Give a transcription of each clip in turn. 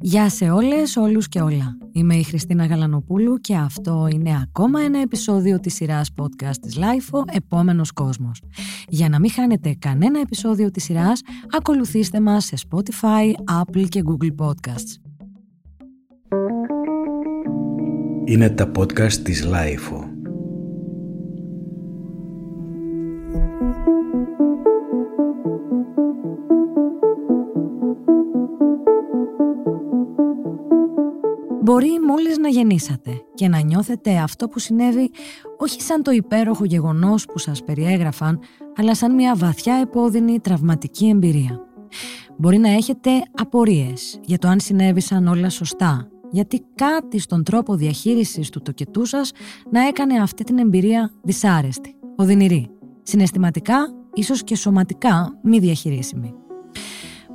Γεια σε όλες, όλους και όλα. Είμαι η Χριστίνα Γαλανοπούλου και αυτό είναι ακόμα ένα επεισόδιο της σειράς podcast της LIFO «Επόμενος κόσμος». Για να μην χάνετε κανένα επεισόδιο της σειράς, ακολουθήστε μας σε Spotify, Apple και Google Podcasts. Είναι τα podcast της LIFO. Μπορεί μόλις να γεννήσατε και να νιώθετε αυτό που συνέβη όχι σαν το υπέροχο γεγονός που σας περιέγραφαν, αλλά σαν μια βαθιά επώδυνη τραυματική εμπειρία. Μπορεί να έχετε απορίες για το αν συνέβησαν όλα σωστά, γιατί κάτι στον τρόπο διαχείρισης του τοκετού σας να έκανε αυτή την εμπειρία δυσάρεστη, οδυνηρή, συναισθηματικά, ίσως και σωματικά μη διαχειρίσιμη.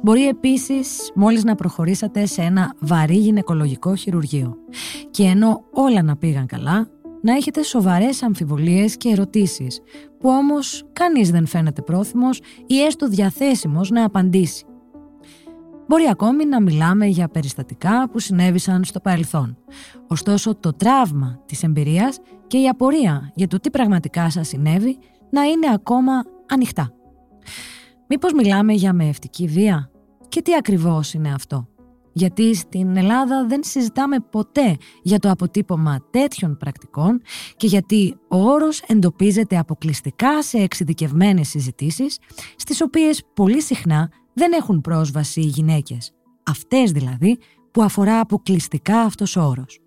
Μπορεί επίσης μόλις να προχωρήσατε σε ένα βαρύ γυναικολογικό χειρουργείο και ενώ όλα να πήγαν καλά, να έχετε σοβαρές αμφιβολίες και ερωτήσεις που όμως κανείς δεν φαίνεται πρόθυμος ή έστω διαθέσιμος να απαντήσει. Μπορεί ακόμη να μιλάμε για περιστατικά που συνέβησαν στο παρελθόν. Ωστόσο το τραύμα της εμπειρίας και η απορία για το τι πραγματικά σας συνέβη να είναι ακόμα ανοιχτά. Μήπως μιλάμε για μεευτική βία; Και τι ακριβώς είναι αυτό; Γιατί στην Ελλάδα δεν συζητάμε ποτέ για το αποτύπωμα τέτοιων πρακτικών και γιατί ο όρος εντοπίζεται αποκλειστικά σε εξειδικευμένες συζητήσεις, στις οποίες πολύ συχνά δεν έχουν πρόσβαση οι γυναίκες. Αυτές δηλαδή που αφορά αποκλειστικά αυτός ο όρος.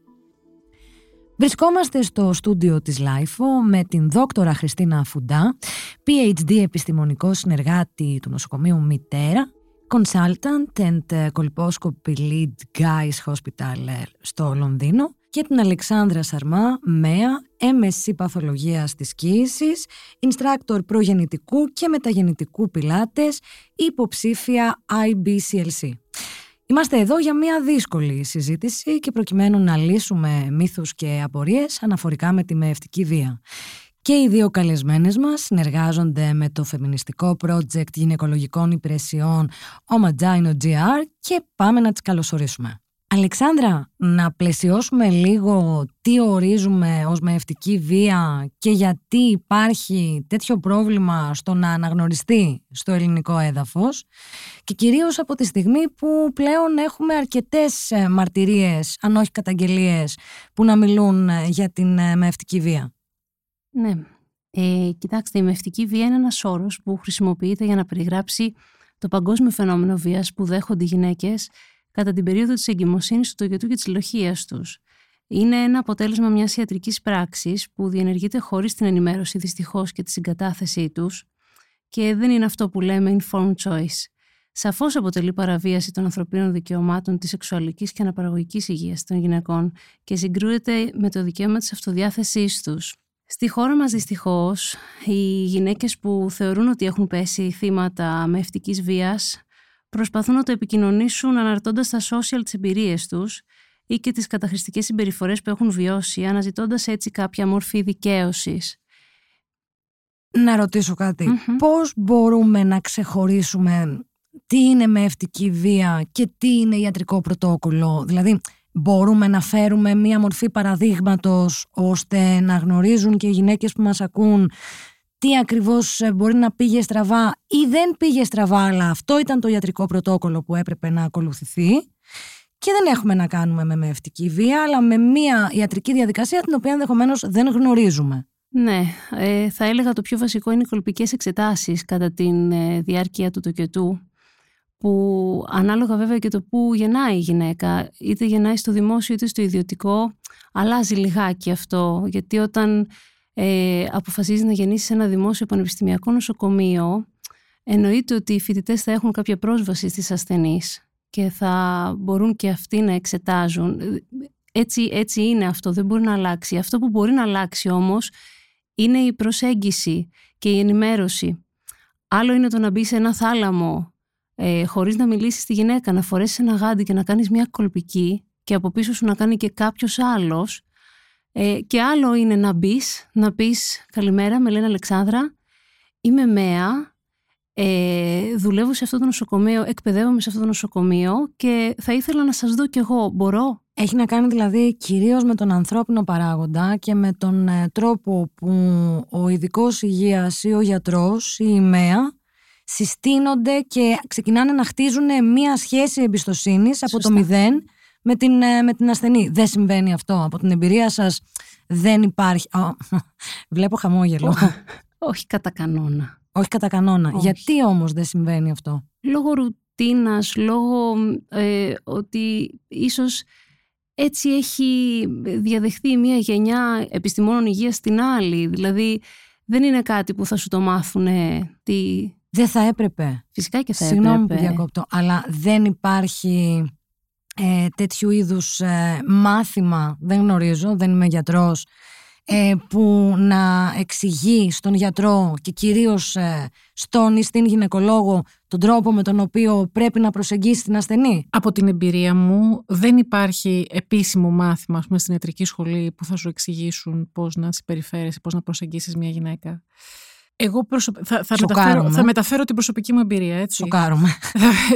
Βρισκόμαστε στο στούντιο της LIFO με την δόκτωρα Χριστίνα Φουντά, PhD επιστημονικό συνεργάτη του νοσοκομείου Μητέρα consultant and colposcopy lead Guy's Hospital στο Λονδίνο και την Αλεξάνδρα Σαρμά, ΜΕΑ, MSc Παθολογίας της Κοίησης, Instructor προγεννητικού και μεταγεννητικού πιλάτες, υποψήφια IBCLC. Είμαστε εδώ για μια δύσκολη συζήτηση και προκειμένου να λύσουμε μύθους και απορίες αναφορικά με τη μεευτική βία. Και οι δύο καλεσμένες μας συνεργάζονται με το φεμινιστικό project γυναικολογικών υπηρεσιών Omagino GR και πάμε να τις καλωσορίσουμε. Αλεξάνδρα, να πλαισιώσουμε λίγο τι ορίζουμε ως μεευτική βία και γιατί υπάρχει τέτοιο πρόβλημα στο να αναγνωριστεί στο ελληνικό έδαφος και κυρίως από τη στιγμή που πλέον έχουμε αρκετές ε, μαρτυρίες, αν όχι καταγγελίες, που να μιλούν ε, για την ε, μεευτική βία. Ναι. Ε, κοιτάξτε, η μευτική βία είναι ένας όρος που χρησιμοποιείται για να περιγράψει το παγκόσμιο φαινόμενο βίας που δέχονται οι γυναίκες κατά την περίοδο της εγκυμοσύνης του τοκετού και της λοχεία τους. Είναι ένα αποτέλεσμα μιας ιατρικής πράξης που διενεργείται χωρίς την ενημέρωση δυστυχώς και τη συγκατάθεσή τους και δεν είναι αυτό που λέμε informed choice. Σαφώς αποτελεί παραβίαση των ανθρωπίνων δικαιωμάτων της σεξουαλικής και αναπαραγωγικής υγείας των γυναικών και συγκρούεται με το δικαίωμα της αυτοδιάθεσής τους. Στη χώρα μας δυστυχώς, οι γυναίκες που θεωρούν ότι έχουν πέσει θύματα μευτικής βίας προσπαθούν να το επικοινωνήσουν αναρτώντας στα social τις εμπειρίες τους ή και τις καταχρηστικές συμπεριφορές που έχουν βιώσει, αναζητώντας έτσι κάποια μορφή δικαίωσης. Να ρωτήσω Πώς μπορούμε να ξεχωρίσουμε τι είναι μευτική βία και τι είναι ιατρικό πρωτόκολλο; Δηλαδή, μπορούμε να φέρουμε μία μορφή παραδείγματος ώστε να γνωρίζουν και οι γυναίκες που μας ακούν τι ακριβώς ε, μπορεί να πήγε στραβά ή δεν πήγε στραβά αλλά αυτό ήταν το ιατρικό πρωτόκολλο που έπρεπε να ακολουθηθεί και δεν έχουμε να κάνουμε με μευτική βία αλλά με μία ιατρική διαδικασία την οποία ενδεχομένως δεν γνωρίζουμε. Ναι, ε, θα έλεγα το πιο βασικό είναι οι κολπικές εξετάσεις κατά τη ε, διάρκεια του τοκετού που ανάλογα βέβαια και το που γεννάει η γυναίκα, είτε γεννάει στο δημόσιο είτε στο ιδιωτικό, αλλάζει λιγάκι αυτό, γιατί όταν ε, αποφασίζεις να γεννήσεις σε ένα δημόσιο πανεπιστημιακό νοσοκομείο, εννοείται ότι οι φοιτητές θα έχουν κάποια πρόσβαση στις ασθενείς και θα μπορούν και αυτοί να εξετάζουν. Έτσι, έτσι είναι αυτό, δεν μπορεί να αλλάξει. Αυτό που μπορεί να αλλάξει όμως είναι η προσέγγιση και η ενημέρωση. Άλλο είναι το να μπει σε ένα θάλαμο ε, χωρίς να μιλήσεις στη γυναίκα, να φορέσεις ένα γάντι και να κάνεις μια κολπική και από πίσω σου να κάνει και κάποιος άλλος ε, και άλλο είναι να μπεις, να πεις καλημέρα, με λένε Αλεξάνδρα, είμαι Μέα, Ε, δουλεύω σε αυτό το νοσοκομείο, εκπαιδεύομαι σε αυτό το νοσοκομείο και θα ήθελα να σας δω κι εγώ. Μπορώ; Έχει να κάνει δηλαδή κυρίως με τον ανθρώπινο παράγοντα και με τον ε, τρόπο που ο ειδικός υγείας ή ο γιατρός ή η ΜΕΑ συστήνονται και ξεκινάνε να χτίζουν μία σχέση εμπιστοσύνης από το μηδέν με την, ε, με την ασθενή. Δεν συμβαίνει αυτό. Από την εμπειρία σας δεν υπάρχει... βλέπω χαμόγελο. Όχι κατά κανόνα. Όχι κατά κανόνα. Γιατί όμως δεν συμβαίνει αυτό; Λόγω ρουτίνας, λόγω ε, ότι ίσως έτσι έχει διαδεχθεί μια γενιά επιστημόνων υγείας στην άλλη. Δηλαδή δεν είναι κάτι που θα σου το μάθουν τι... Δεν θα έπρεπε. Φυσικά και θα Συγγνώμη έπρεπε. που διακόπτω, αλλά δεν υπάρχει ε, τέτοιου είδους ε, μάθημα, δεν γνωρίζω, δεν είμαι γιατρός, ε, που να εξηγεί στον γιατρό και κυρίως ε, στον ή στην γυναικολόγο τον τρόπο με τον οποίο πρέπει να προσεγγίσει την ασθενή. Από την εμπειρία μου δεν υπάρχει επίσημο μάθημα πούμε, στην ιατρική σχολή που θα σου εξηγήσουν πώς να συμπεριφέρεσαι, πώς να προσεγγίσεις μια γυναίκα. Εγώ θα, θα, μεταφέρω, θα μεταφέρω την προσωπική μου εμπειρία. Έτσι. Σοκάρομαι.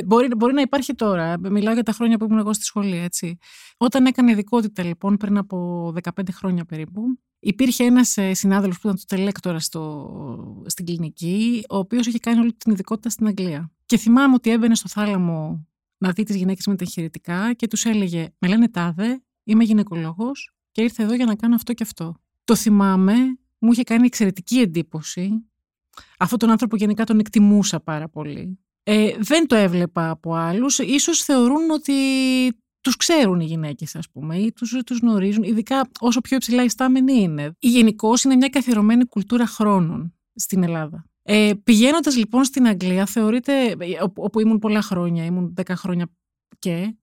μπορεί, μπορεί να υπάρχει τώρα. Μιλάω για τα χρόνια που ήμουν εγώ στη σχολή. Έτσι. Όταν έκανε ειδικότητα λοιπόν πριν από 15 χρόνια περίπου, υπήρχε ένας ε, συνάδελφος που ήταν το τελέκτορα στο, στην κλινική, ο οποίος είχε κάνει όλη την ειδικότητα στην Αγγλία. Και θυμάμαι ότι έμπαινε στο θάλαμο να δει τις γυναίκες με τα εγχειρητικά και τους έλεγε: Με λένε τάδε, είμαι γυναικολόγος και ήρθα εδώ για να κάνω αυτό και αυτό. Το θυμάμαι, μου είχε κάνει εξαιρετική εντύπωση αυτόν τον άνθρωπο γενικά τον εκτιμούσα πάρα πολύ. Ε, δεν το έβλεπα από άλλους. Ίσως θεωρούν ότι τους ξέρουν οι γυναίκες ας πούμε ή τους, τους γνωρίζουν, ειδικά όσο πιο υψηλά ιστάμενοι είναι. Η γενικώ είναι μια καθιερωμένη κουλτούρα χρόνων στην Ελλάδα. Ε, Πηγαίνοντας λοιπόν στην Αγγλία, θεωρείται, όπου ήμουν πολλά χρόνια, ήμουν 10 χρόνια και,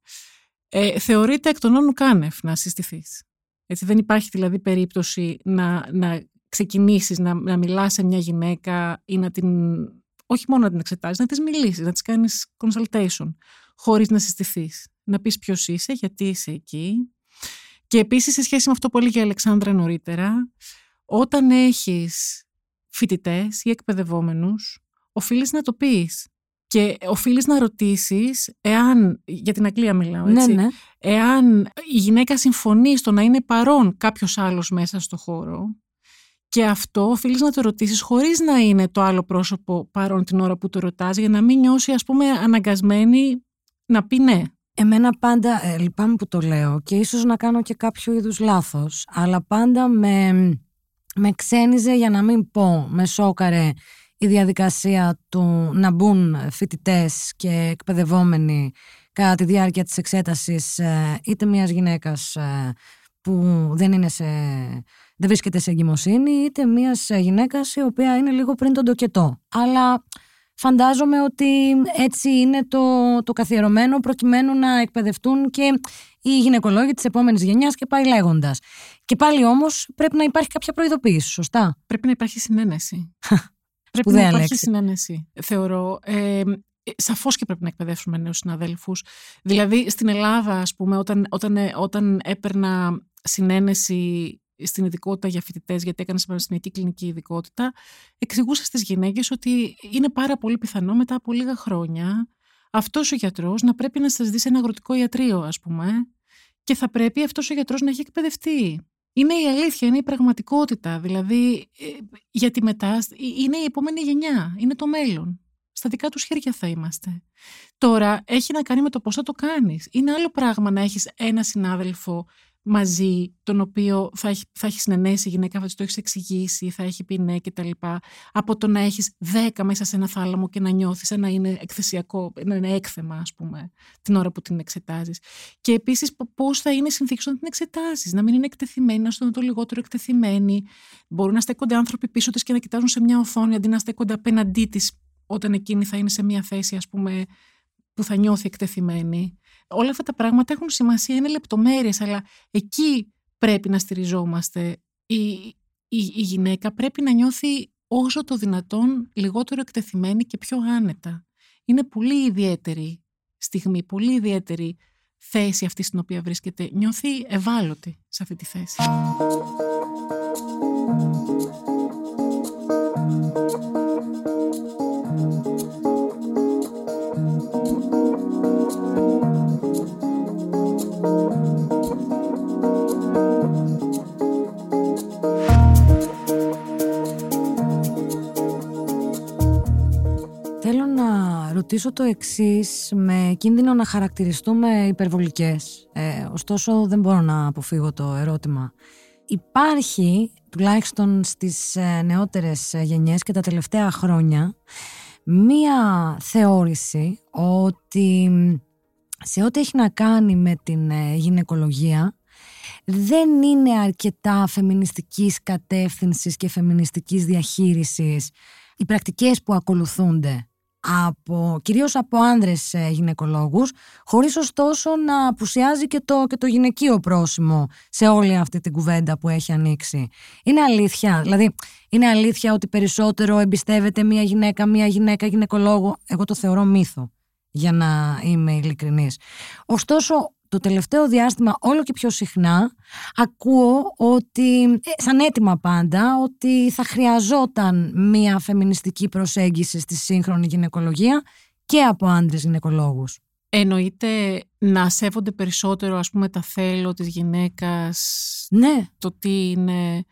ε, θεωρείται εκ των όνων κάνευ να συστηθείς. Έτσι, δεν υπάρχει δηλαδή περίπτωση να, να ξεκινήσεις να, να μιλάς σε μια γυναίκα ή να την, όχι μόνο να την εξετάζεις, να της μιλήσεις, να της κάνεις consultation, χωρίς να συστηθείς. Να πεις ποιος είσαι, γιατί είσαι εκεί. Και επίσης, σε σχέση με αυτό που έλεγε η Αλεξάνδρα νωρίτερα, όταν έχεις φοιτητές ή εκπαιδευόμενους, οφείλεις να το πεις. Και οφείλεις να ρωτήσεις εάν, για την Αγγλία μιλάω ναι, έτσι, ναι, ναι. εάν η γυναίκα συμφωνεί στο να είναι παρόν κάποιος άλλος μέσα στο χώρο και αυτό οφείλεις να το ρωτήσεις χωρίς να είναι το άλλο πρόσωπο παρόν την ώρα που το ρωτάς, για να μην νιώσει, ας πούμε, αναγκασμένη να πει ναι. Εμένα πάντα, ε, λυπάμαι που το λέω και ίσως να κάνω και κάποιο είδους λάθος, αλλά πάντα με, με ξένιζε για να μην πω, με σόκαρε η διαδικασία του να μπουν φοιτητές και εκπαιδευόμενοι κατά τη διάρκεια της εξέτασης ε, είτε μιας γυναίκας ε, που δεν είναι σε δεν βρίσκεται σε εγκυμοσύνη, είτε μιας γυναίκας η οποία είναι λίγο πριν τον τοκετό. Αλλά φαντάζομαι ότι έτσι είναι το, το καθιερωμένο προκειμένου να εκπαιδευτούν και οι γυναικολόγοι της επόμενης γενιάς και πάει λέγοντας. Και πάλι όμως πρέπει να υπάρχει κάποια προειδοποίηση, σωστά; Πρέπει να υπάρχει συνένεση. πρέπει να υπάρχει συνένεση. Θεωρώ. Ε, Σαφώς και πρέπει να εκπαιδεύσουμε νέους συναδέλφους. Δηλαδή στην Ελλάδα, ας πούμε, όταν, όταν, όταν έπαιρνα συνένεση στην ειδικότητα για φοιτητές, γιατί έκανες πανεπιστημιακή κλινική ειδικότητα, εξηγούσα στις γυναίκες ότι είναι πάρα πολύ πιθανό μετά από λίγα χρόνια αυτός ο γιατρός να πρέπει να σα δει σε ένα αγροτικό ιατρείο, ας πούμε, και θα πρέπει αυτός ο γιατρός να έχει εκπαιδευτεί. Είναι η αλήθεια, είναι η πραγματικότητα. Δηλαδή, ε, γιατί μετά είναι η επόμενη γενιά, είναι το μέλλον. Στα δικά τους χέρια θα είμαστε. Τώρα έχει να κάνει με το πώς θα το κάνεις. Είναι άλλο πράγμα να έχεις ένα συνάδελφο μαζί, τον οποίο θα έχει, θα έχεις συνενέσει η γυναίκα, θα το έχεις εξηγήσει, θα έχει πει ναι κτλ. Από το να έχεις δέκα μέσα σε ένα θάλαμο και να νιώθεις να είναι εκθεσιακό, να είναι έκθεμα, ας πούμε, την ώρα που την εξετάζεις. Και επίσης πώς θα είναι η συνθήκη όταν την εξετάζεις, να μην είναι εκτεθειμένη, να είναι το λιγότερο εκτεθειμένη. Μπορούν να στέκονται άνθρωποι πίσω της και να κοιτάζουν σε μια οθόνη αντί να στέκονται απέναντί της όταν εκείνη θα είναι σε μια θέση, ας πούμε, που θα νιώθει εκτεθειμένη όλα αυτά τα πράγματα έχουν σημασία, είναι λεπτομέρειες, αλλά εκεί πρέπει να στηριζόμαστε. Η, η, η γυναίκα πρέπει να νιώθει όσο το δυνατόν λιγότερο εκτεθειμένη και πιο άνετα. Είναι πολύ ιδιαίτερη στιγμή, πολύ ιδιαίτερη θέση αυτή στην οποία βρίσκεται. Νιώθει ευάλωτη σε αυτή τη θέση. Ρωτήσω το εξής με κίνδυνο να χαρακτηριστούμε υπερβολικές. Ε, ωστόσο δεν μπορώ να αποφύγω το ερώτημα. Υπάρχει, τουλάχιστον στις ε, νεότερες γενιές και τα τελευταία χρόνια, μία θεώρηση ότι σε ό,τι έχει να κάνει με την ε, γυναικολογία δεν είναι αρκετά φεμινιστικής κατεύθυνσης και φεμινιστικής διαχείρισης οι πρακτικές που ακολουθούνται από, κυρίως από άνδρες ε, γυναικολόγους χωρίς ωστόσο να απουσιάζει και το, και το γυναικείο πρόσημο σε όλη αυτή την κουβέντα που έχει ανοίξει. Είναι αλήθεια, δηλαδή είναι αλήθεια ότι περισσότερο εμπιστεύεται μία γυναίκα, μία γυναίκα γυναικολόγο. Εγώ το θεωρώ μύθο για να είμαι ειλικρινής. Ωστόσο το τελευταίο διάστημα όλο και πιο συχνά ακούω ότι, ε, σαν έτοιμα πάντα, ότι θα χρειαζόταν μία φεμινιστική προσέγγιση στη σύγχρονη γυναικολογία και από άντρες γυναικολόγους. Εννοείται να σέβονται περισσότερο ας πούμε τα θέλω της γυναίκας, ναι. το τι είναι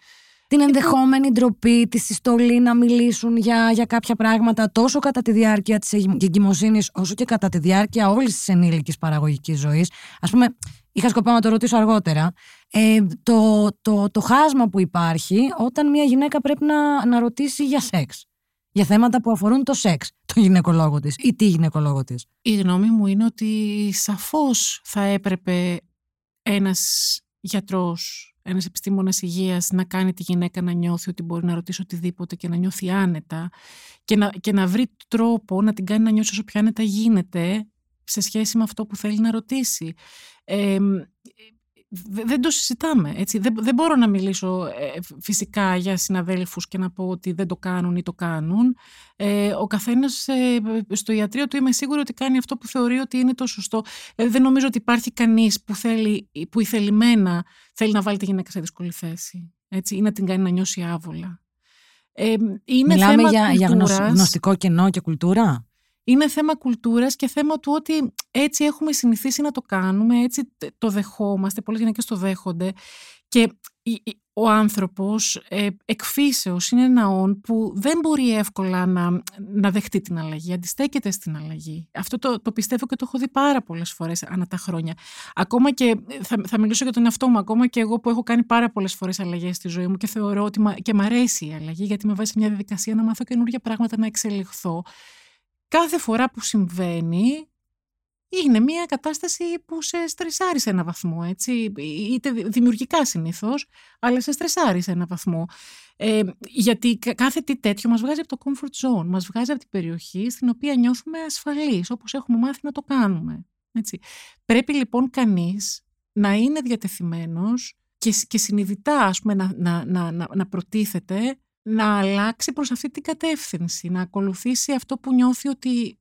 την ενδεχόμενη ντροπή, τη συστολή να μιλήσουν για, για κάποια πράγματα τόσο κατά τη διάρκεια της εγκυμοσύνης, όσο και κατά τη διάρκεια όλης της ενήλικης παραγωγικής ζωής. Α πούμε, είχα σκοπό να το ρωτήσω αργότερα. Ε, το, το, το χάσμα που υπάρχει όταν μια γυναίκα πρέπει να, να ρωτήσει για σεξ. Για θέματα που αφορούν το σεξ, το γυναικολόγο της ή τη γυναικολόγο της. Η γνώμη μου είναι ότι σαφώς θα έπρεπε ένας γιατρός ένας επιστήμονας υγείας να κάνει τη γυναίκα να νιώθει ότι μπορεί να ρωτήσει οτιδήποτε και να νιώθει άνετα και να, και να βρει τρόπο να την κάνει να νιώσει όσο πιο άνετα γίνεται σε σχέση με αυτό που θέλει να ρωτήσει. Ε, δεν το συζητάμε. Έτσι. Δεν, δεν μπορώ να μιλήσω ε, φυσικά για συναδέλφους και να πω ότι δεν το κάνουν ή το κάνουν. Ε, ο καθένας ε, στο ιατρείο του είμαι σίγουρη ότι κάνει αυτό που θεωρεί ότι είναι το σωστό. Ε, δεν νομίζω ότι υπάρχει κανείς που, θέλει, που ηθελημένα θέλει να βάλει τη γυναίκα σε δύσκολη θέση έτσι, ή να την κάνει να νιώσει άβολα. Ε, είναι Μιλάμε θέμα για, για γνωστικό κενό και κουλτούρα; Είναι θέμα κουλτούρας και θέμα του ότι έτσι έχουμε συνηθίσει να το κάνουμε, έτσι το δεχόμαστε, πολλές γυναίκες το δέχονται και ο άνθρωπος ε, εκφύσεως είναι ένα όν που δεν μπορεί εύκολα να, να δεχτεί την αλλαγή, αντιστέκεται στην αλλαγή. Αυτό το, το πιστεύω και το έχω δει πάρα πολλές φορές ανά τα χρόνια. Ακόμα και, θα, θα μιλήσω για τον εαυτό μου, ακόμα και εγώ που έχω κάνει πάρα πολλές φορές αλλαγές στη ζωή μου και θεωρώ ότι και μ' αρέσει η αλλαγή γιατί με βάζει σε μια διαδικασία να μάθω καινούργια πράγματα, να εξελιχθώ κάθε φορά που συμβαίνει είναι μια κατάσταση που σε στρεσάρει σε ένα βαθμό, έτσι, είτε δημιουργικά συνήθως, αλλά σε στρεσάρει σε ένα βαθμό. Ε, γιατί κάθε τι τέτοιο μας βγάζει από το comfort zone, μας βγάζει από την περιοχή στην οποία νιώθουμε ασφαλείς, όπως έχουμε μάθει να το κάνουμε. Έτσι. Πρέπει λοιπόν κανείς να είναι διατεθειμένος και, και συνειδητά ας πούμε, να, να, να, να προτίθεται να αλλάξει προς αυτή την κατεύθυνση, να ακολουθήσει αυτό που νιώθει ότι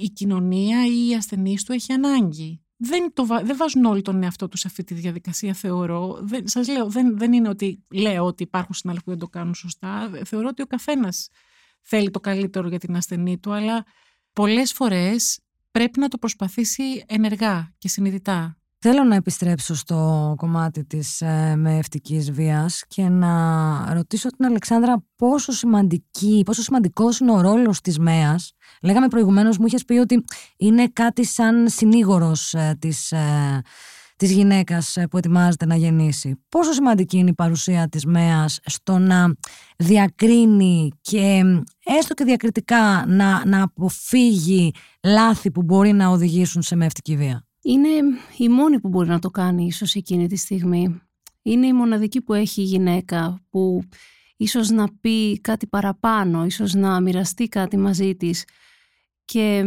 η, κοινωνία ή η ασθενής του έχει ανάγκη. Δεν, το, δεν βάζουν όλοι τον εαυτό τους σε αυτή τη διαδικασία, θεωρώ. Δεν, σας λέω, δεν, δεν είναι ότι λέω ότι υπάρχουν συνάδελφοι που δεν το κάνουν σωστά. Θεωρώ ότι ο καθένας θέλει το καλύτερο για την ασθενή του, αλλά πολλές φορές πρέπει να το προσπαθήσει ενεργά και συνειδητά. Θέλω να επιστρέψω στο κομμάτι της ε, μεευτικής βίας και να ρωτήσω την Αλεξάνδρα πόσο, σημαντική, πόσο σημαντικός είναι ο ρόλος της ΜΕΑΣ. Λέγαμε προηγουμένως, μου είχες πει ότι είναι κάτι σαν συνήγορος ε, της, ε, της γυναίκας ε, που ετοιμάζεται να γεννήσει. Πόσο σημαντική είναι η παρουσία της ΜΕΑΣ στο να διακρίνει και έστω και διακριτικά να, να αποφύγει λάθη που μπορεί να οδηγήσουν σε μευτική βία; Είναι η μόνη που μπορεί να το κάνει ίσως εκείνη τη στιγμή. Είναι η μοναδική που έχει η γυναίκα που ίσως να πει κάτι παραπάνω, ίσως να μοιραστεί κάτι μαζί της και,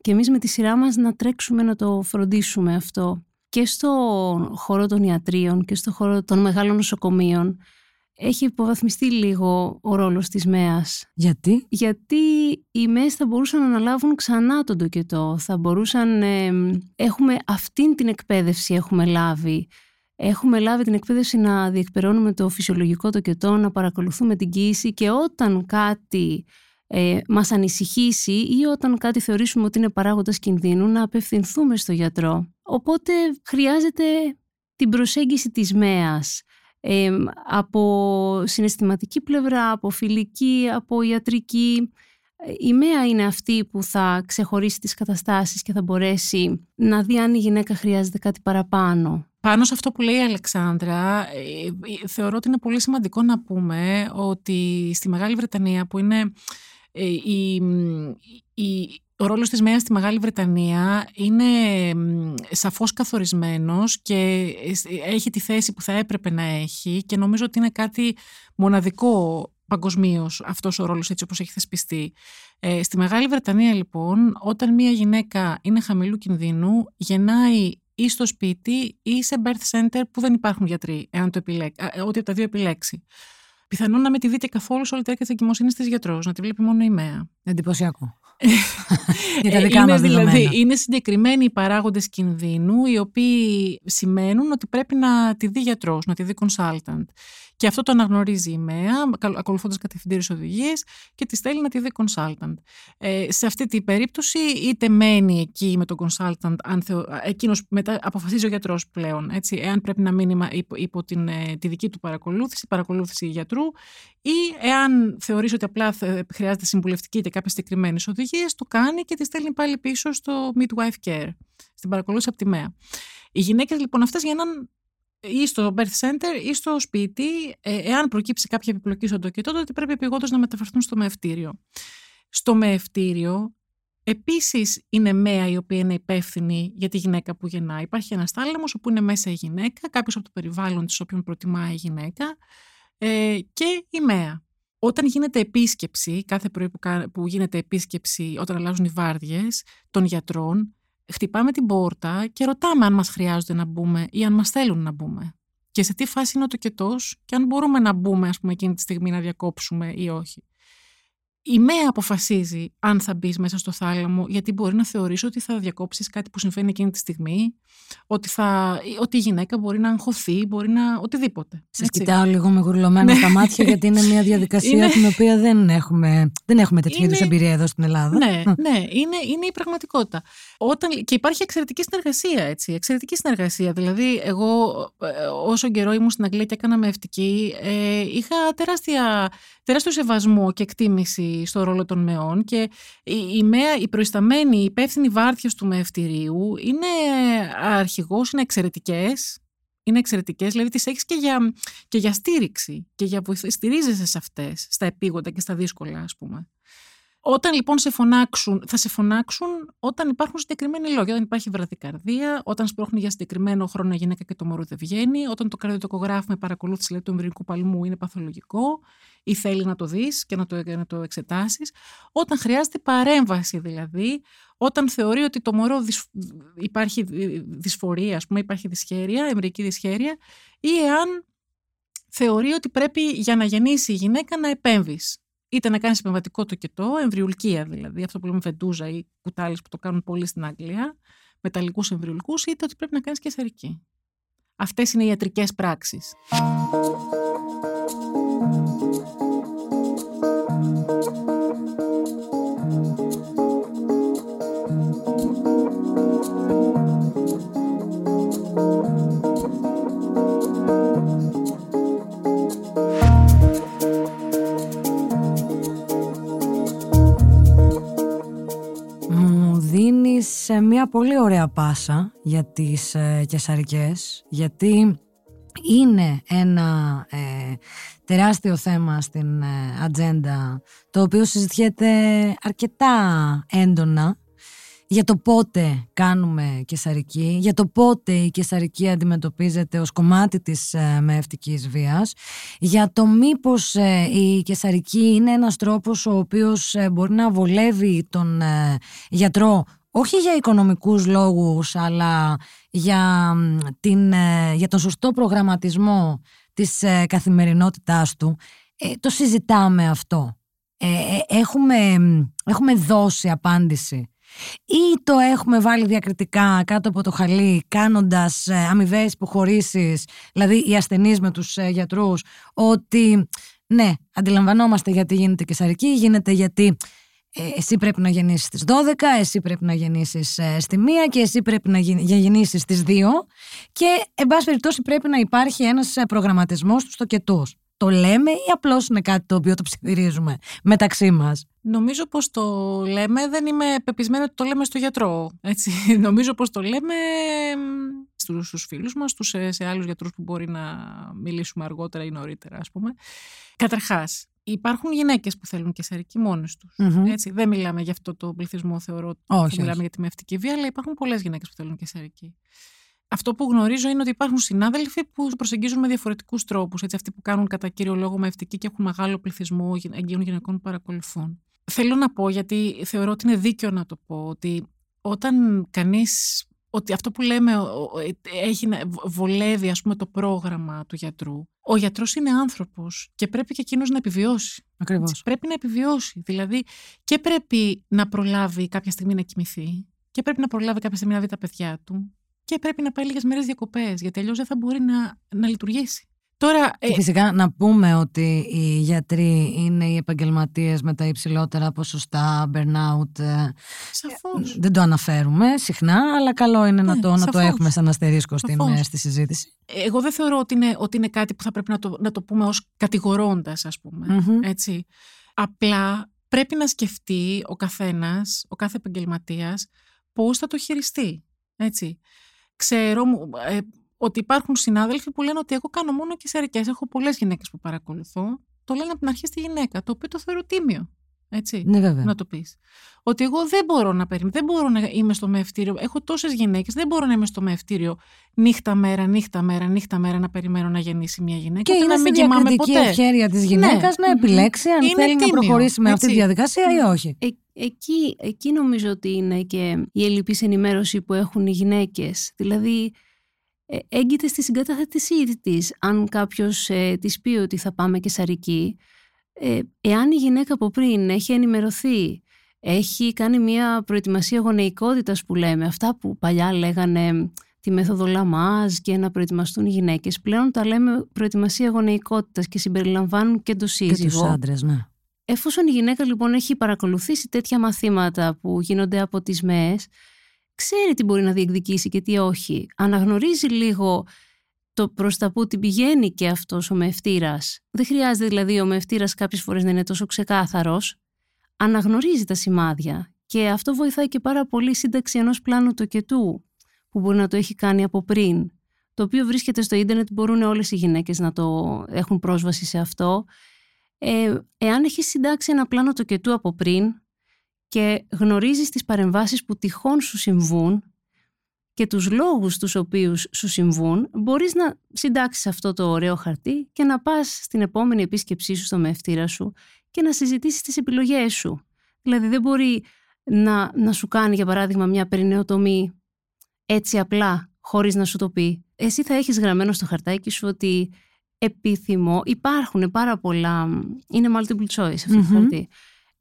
και εμείς με τη σειρά μας να τρέξουμε να το φροντίσουμε αυτό. Και στο χώρο των ιατρίων και στο χώρο των μεγάλων νοσοκομείων έχει υποβαθμιστεί λίγο ο ρόλος της ΜΕΑΣ. Γιατί; Γιατί οι ΜΕΑΣ θα μπορούσαν να αναλάβουν ξανά τον τοκετό, θα μπορούσαν... έχουμε αυτήν την εκπαίδευση έχουμε λάβει. Έχουμε λάβει την εκπαίδευση να διεκπερώνουμε το φυσιολογικό τοκετό, να παρακολουθούμε την κοίηση και όταν κάτι ε, μας ανησυχήσει ή όταν κάτι θεωρήσουμε ότι είναι παράγοντας κινδύνου να απευθυνθούμε στο γιατρό. Οπότε χρειάζεται την προσέγγιση της ΜΕΑΣ από συναισθηματική πλευρά, από φιλική, από ιατρική, η ΜΕΑ είναι αυτή που θα ξεχωρίσει τις καταστάσεις και θα μπορέσει να δει αν η γυναίκα χρειάζεται κάτι παραπάνω. Πάνω σε αυτό που λέει η Αλεξάνδρα, ε, ε, θεωρώ ότι είναι πολύ σημαντικό να πούμε ότι στη Μεγάλη Βρετανία που είναι ε, η, η, ο ρόλος της ΜΕΑ στη Μεγάλη Βρετανία είναι σαφώς καθορισμένος και έχει τη θέση που θα έπρεπε να έχει και νομίζω ότι είναι κάτι μοναδικό παγκοσμίως αυτός ο ρόλος έτσι όπως έχει θεσπιστεί. Ε, στη Μεγάλη Βρετανία λοιπόν όταν μια γυναίκα είναι χαμηλού κινδύνου γεννάει ή στο σπίτι ή σε birth center που δεν υπάρχουν γιατροί, εάν το επιλέξει, ό,τι από τα δύο επιλέξει. Πιθανόν να με τη δείτε καθόλου σε όλη τη διάρκεια της εγκυμοσύνη της γιατρός, να τη βλέπει μόνο η ΜΕΑ. Εντυπωσιακό. Για τα δικά είναι, μας δηλαδή, είναι συγκεκριμένοι οι παράγοντες κινδύνου οι οποίοι σημαίνουν ότι πρέπει να τη δει γιατρός, να τη δει consultant. Και αυτό το αναγνωρίζει η ΜΕΑ, ακολουθώντας κατευθυντήριες οδηγίες και τη στέλνει να τη δει consultant. Ε, σε αυτή την περίπτωση, είτε μένει εκεί με τον consultant, αν θεω... εκείνος μετά αποφασίζει ο γιατρός πλέον, έτσι, εάν πρέπει να μείνει υπό, υπό την, ε, τη δική του παρακολούθηση, παρακολούθηση γιατρού, ή εάν θεωρήσει ότι απλά χρειάζεται συμβουλευτική είτε κάποιες συγκεκριμένες οδηγίες, το κάνει και τη στέλνει πάλι πίσω στο midwife care, στην παρακολούθηση από τη ΜΕΑ. Οι γυναίκες λοιπόν αυτές γίναν ή στο birth center ή στο σπίτι, ε, εάν προκύψει κάποια επιπλοκή στον τοκετό, τότε πρέπει επιγόντω να μεταφερθούν στο μεευτήριο. Στο μεευτήριο Επίσης, είναι ΜΕΑ η οποία είναι υπεύθυνη για τη γυναίκα που γεννά. Υπάρχει ένας τάλαμο όπου είναι μέσα η γυναίκα, κάποιος από το περιβάλλον της όποιον προτιμά η γυναίκα ε, και η ΜΕΑ. Όταν γίνεται επίσκεψη, κάθε πρωί που, που γίνεται επίσκεψη, όταν αλλάζουν οι βάρδιες των γιατρών, χτυπάμε την πόρτα και ρωτάμε αν μας χρειάζονται να μπούμε ή αν μας θέλουν να μπούμε. Και σε τι φάση είναι ο τοκετός και αν μπορούμε να μπούμε ας πούμε εκείνη τη στιγμή να διακόψουμε ή όχι η ΜΕΑ αποφασίζει αν θα μπεις μέσα στο θάλαμο, γιατί μπορεί να θεωρήσει ότι θα διακόψεις κάτι που συμβαίνει εκείνη τη στιγμή, ότι, θα, ότι η γυναίκα μπορεί να αγχωθεί, μπορεί να. οτιδήποτε. Σε κοιτάω λίγο με γουρλωμένα στα μάτια, γιατί είναι μια διαδικασία είναι... την οποία δεν έχουμε, δεν έχουμε τέτοιου είδου εμπειρία εδώ στην Ελλάδα. Ναι, ναι είναι, είναι η πραγματικότητα. Όταν, και υπάρχει εξαιρετική συνεργασία, έτσι. Εξαιρετική συνεργασία. Δηλαδή, εγώ ε, όσο καιρό ήμουν στην Αγγλία και έκανα με ευτική, ε, είχα τεράστια, τεράστιο σεβασμό και εκτίμηση στο ρόλο των ΜΕΟΝ και η, ΜΕΑ, η προϊσταμένη, η υπεύθυνη βάρδια του μεευτηρίου είναι αρχηγός, είναι εξαιρετικές, είναι εξαιρετικές, δηλαδή τις έχεις και για, και για στήριξη και για στηρίζεσαι σε αυτές, στα επίγοντα και στα δύσκολα, ας πούμε. Όταν λοιπόν σε φωνάξουν, θα σε φωνάξουν όταν υπάρχουν συγκεκριμένοι λόγοι. Όταν υπάρχει βραδικαρδία, όταν σπρώχνει για συγκεκριμένο χρόνο η γυναίκα και το μωρό δεν βγαίνει, όταν το καρδιοτοκογράφο με παρακολούθηση δηλαδή, του εμβρινικού παλμού είναι παθολογικό ή θέλει να το δεις και να το, να το εξετάσεις. Όταν χρειάζεται παρέμβαση δηλαδή, όταν θεωρεί ότι το μωρό υπάρχει δυσφορία, ας πούμε, υπάρχει δυσχέρεια, εμβρική δυσχέρεια, ή εάν θεωρεί ότι πρέπει για να γεννήσει η γυναίκα να επέμβεις είτε να κάνει επεμβατικό τοκετό, εμβριουλκία δηλαδή, αυτό που λέμε φεντούζα ή κουτάλες που το κάνουν πολύ στην Αγγλία, μεταλλικούς εμβριουλικού, είτε ότι πρέπει να κάνεις και σερική. Αυτές είναι οι ιατρικές πράξεις. Σε μια πολύ ωραία πάσα για τις ε, κεσαρικές γιατί είναι ένα ε, τεράστιο θέμα στην ε, ατζέντα το οποίο συζητιέται αρκετά έντονα για το πότε κάνουμε κεσαρική, για το πότε η κεσαρική αντιμετωπίζεται ως κομμάτι της ε, μεευτικής βίας, για το μήπως ε, η κεσαρική είναι ένας τρόπος ο οποίος ε, μπορεί να βολεύει τον γιατρό όχι για οικονομικούς λόγους, αλλά για, την, ε, για τον σωστό προγραμματισμό της ε, καθημερινότητάς του, ε, το συζητάμε αυτό. έχουμε, έχουμε δώσει απάντηση ή το έχουμε βάλει διακριτικά κάτω από το χαλί κάνοντας αμοιβές υποχωρήσεις, δηλαδή οι ασθενείς με τους γιατρούς, ότι ναι, αντιλαμβανόμαστε γιατί γίνεται κεσαρική, γίνεται γιατί ε, εσύ πρέπει να γεννήσεις στις 12, εσύ πρέπει να γεννήσεις ε, στη 1 και εσύ πρέπει να γεννήσεις στις 2 και εν πάση περιπτώσει πρέπει να υπάρχει ένας ε, προγραμματισμός στους τοκετούς. το λέμε ή απλώς είναι κάτι το οποίο το ψιθυρίζουμε μεταξύ μας; Νομίζω πως το λέμε, δεν είμαι πεπισμένη ότι το λέμε στο γιατρό. Έτσι. Νομίζω πως το λέμε στους, στους φίλους μας, στους, σε, σε άλλους γιατρούς που μπορεί να μιλήσουμε αργότερα ή νωρίτερα ας πούμε. Καταρχάς, υπάρχουν γυναίκες που θέλουν κεσαρική μόνες τους. Μμμ. Έτσι. Δεν μιλάμε για αυτό το πληθυσμό θεωρώ Όχι, που μιλάμε όχι. για τη μευτική βία, αλλά υπάρχουν πολλές γυναίκες που θέλουν κεσαρική. Αυτό που γνωρίζω είναι ότι υπάρχουν συνάδελφοι που προσεγγίζουν με διαφορετικούς τρόπους. Αυτοί που κάνουν κατά κύριο λόγο μευτική και έχουν μεγάλο πληθυσμό εγγύων γυναικών που παρακολουθούν. Θέλω να πω, γιατί θεωρώ ότι είναι δίκαιο να το πω, ότι όταν κανείς. Ότι αυτό που λέμε ο- ο- έχει, να- βολεύει ας πούμε, το πρόγραμμα του γιατρού. Ο γιατρός είναι άνθρωπος και πρέπει και εκείνος να επιβιώσει. Ακριβώς. Έτσι, Πρέπει να επιβιώσει. Δηλαδή και πρέπει να προλάβει κάποια στιγμή να κοιμηθεί και πρέπει να προλάβει κάποια στιγμή να δει τα παιδιά του και πρέπει να πάει λίγες μέρες διακοπές γιατί αλλιώς δεν θα μπορεί να, να λειτουργήσει. Τώρα, ε, Και φυσικά να πούμε ότι οι γιατροί είναι οι επαγγελματίες με τα υψηλότερα ποσοστά burnout. ε, σαφώς. Δεν το αναφέρουμε συχνά, αλλά καλό είναι να, Ναι, το, να το σαφώς. έχουμε σαν αστερίσκο στην, Σαφώς. ε, στη συζήτηση. Εγώ δεν θεωρώ ότι είναι, ότι είναι κάτι που θα πρέπει να το, να το πούμε ως κατηγορώντας, ας πούμε. Μμμ. Έτσι. Απλά πρέπει να σκεφτεί ο καθένας, ο κάθε επαγγελματίας, πώς θα το χειριστεί. Έτσι. Ξέρω μου, ε, ότι υπάρχουν συνάδελφοι που λένε ότι εγώ κάνω μόνο κεσαρικές. Έχω πολλές γυναίκες που παρακολουθώ. Το λένε από την αρχή στη γυναίκα, το οποίο το θεωρώ τίμιο. Έτσι. Ναι, βέβαια. Να το πεις. Ότι εγώ δεν μπορώ να περιμένω, δεν μπορώ να είμαι στο μευτήριο. Έχω τόσες γυναίκες, δεν μπορώ να είμαι στο μευτήριο νύχτα μέρα, νύχτα μέρα, νύχτα μέρα να περιμένω να γεννήσει μια γυναίκα. Και ούτε είναι να στη μην κοιμάμαι διακριτική ποτέ. ευχέρεια της γυναίκας Ναι. να επιλέξει αν Είναι θέλει να τίμιο, προχωρήσει με αυτή τη έτσι. διαδικασία ή όχι. Ε, εκεί, εκεί νομίζω ότι είναι και η ελλειπής ενημέρωση που έχουν οι γυναίκες. Δηλαδή, ε, έγκυται στη συγκατάθεσή της. Αν κάποιος ε, της πει ότι θα πάμε και σαρική, ε, εάν η γυναίκα από πριν έχει ενημερωθεί, έχει κάνει μια προετοιμασία γονεϊκότητας που λέμε, αυτά που παλιά λέγανε τη μέθοδο Λαμάζ και να προετοιμαστούν οι γυναίκες, πλέον τα λέμε προετοιμασία γονεϊκότητας και συμπεριλαμβάνουν και το Και σύζυγο. τους άντρες, ναι. Εφόσον η γυναίκα λοιπόν έχει παρακολουθήσει τέτοια μαθήματα που γίνονται από τις ΜΕΕΣ, ξέρει τι μπορεί να διεκδικήσει και τι όχι. Αναγνωρίζει λίγο το προς τα που την πηγαίνει και αυτός ο μευτήρας. Δεν χρειάζεται δηλαδή ο μευτήρας κάποιες φορές να είναι τόσο ξεκάθαρος. Αναγνωρίζει τα σημάδια και αυτό βοηθάει και πάρα πολύ η σύνταξη ενός πλάνου τοκετού που μπορεί να το έχει κάνει από πριν. Το οποίο βρίσκεται στο ίντερνετ, μπορούν όλες οι γυναίκες να το έχουν πρόσβαση σε αυτό. Ε, εάν έχει συντάξει ένα πλάνο τοκετού από πριν και γνωρίζεις τις παρεμβάσεις που τυχόν σου συμβούν και τους λόγους τους οποίους σου συμβούν, μπορείς να συντάξεις αυτό το ωραίο χαρτί και να πας στην επόμενη επίσκεψή σου στο μευτήρα σου και να συζητήσεις τις επιλογές σου. Δηλαδή δεν μπορεί να, να σου κάνει για παράδειγμα μια περινεοτομή έτσι απλά χωρίς να σου το πει. Εσύ θα έχεις γραμμένο στο χαρτάκι σου ότι επιθυμώ, υπάρχουν πάρα πολλά, είναι multiple choice αυτό Μμμ. το χαρτί.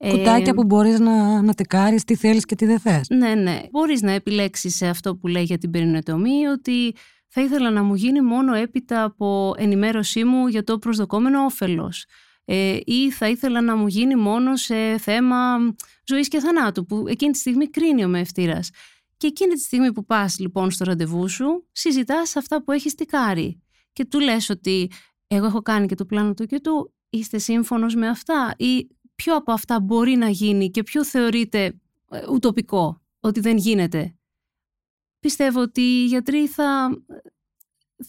Ε, Κουτάκια που μπορείς να, να τεκάρεις τι θέλεις και τι δεν θες. ναι, ναι. Μπορείς να επιλέξεις σε αυτό που λέει για την περινετομή ότι θα ήθελα να μου γίνει μόνο έπειτα από ενημέρωσή μου για το προσδοκόμενο όφελος. Ε, ή θα ήθελα να μου γίνει μόνο σε θέμα ζωής και θανάτου που εκείνη τη στιγμή κρίνει ο μευτήρας. Και εκείνη τη στιγμή που πας λοιπόν στο ραντεβού σου συζητάς αυτά που έχεις τικάρει και του λες ότι εγώ έχω κάνει και το πλάνο του και του είστε σύμφωνος με αυτά ή ποιο από αυτά μπορεί να γίνει και ποιο θεωρείται ε, ουτοπικό, ότι δεν γίνεται. Πιστεύω ότι οι γιατροί θα,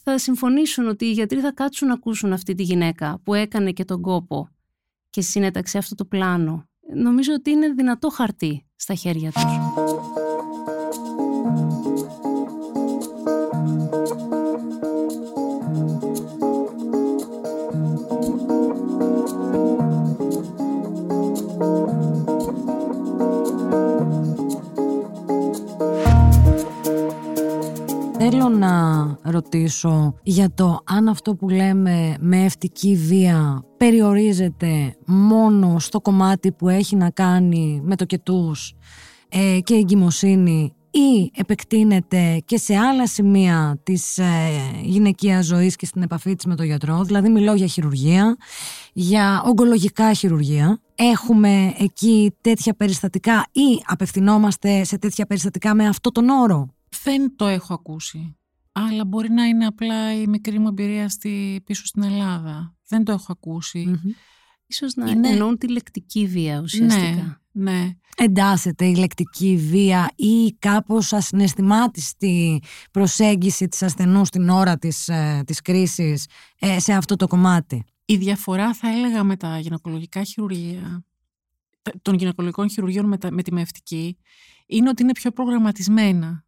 θα συμφωνήσουν, ότι οι γιατροί θα κάτσουν να ακούσουν αυτή τη γυναίκα που έκανε και τον κόπο και συνέταξε αυτό το πλάνο. Νομίζω ότι είναι δυνατό χαρτί στα χέρια τους. Θέλω να ρωτήσω για το αν αυτό που λέμε με ευτική βία περιορίζεται μόνο στο κομμάτι που έχει να κάνει με το κετούς ε, και εγκυμοσύνη ή επεκτείνεται και σε άλλα σημεία της ε, γυναικείας ζωής και στην επαφή της με τον γιατρό. Δηλαδή μιλώ για χειρουργία, για ογκολογικά χειρουργία. Έχουμε εκεί τέτοια περιστατικά ή απευθυνόμαστε σε τέτοια περιστατικά με αυτό τον όρο; Δεν το έχω ακούσει. αλλά μπορεί να είναι απλά η μικρή μου εμπειρία στη, πίσω στην Ελλάδα. Δεν το έχω ακούσει. Ίσως να είναι... εννοούν τη λεκτική βία ουσιαστικά. Ναι, ναι. Εντάσσεται η λεκτική βία ή κάπως ασυναισθημάτιστη προσέγγιση της ασθενούς στην ώρα της, ε, της κρίσης ε, σε αυτό το κομμάτι; Η διαφορά θα έλεγα με τα γυναικολογικά χειρουργία, των γυναικολογικών χειρουργείων με, τα, με τη μευτική, είναι ότι είναι πιο προγραμματισμένα.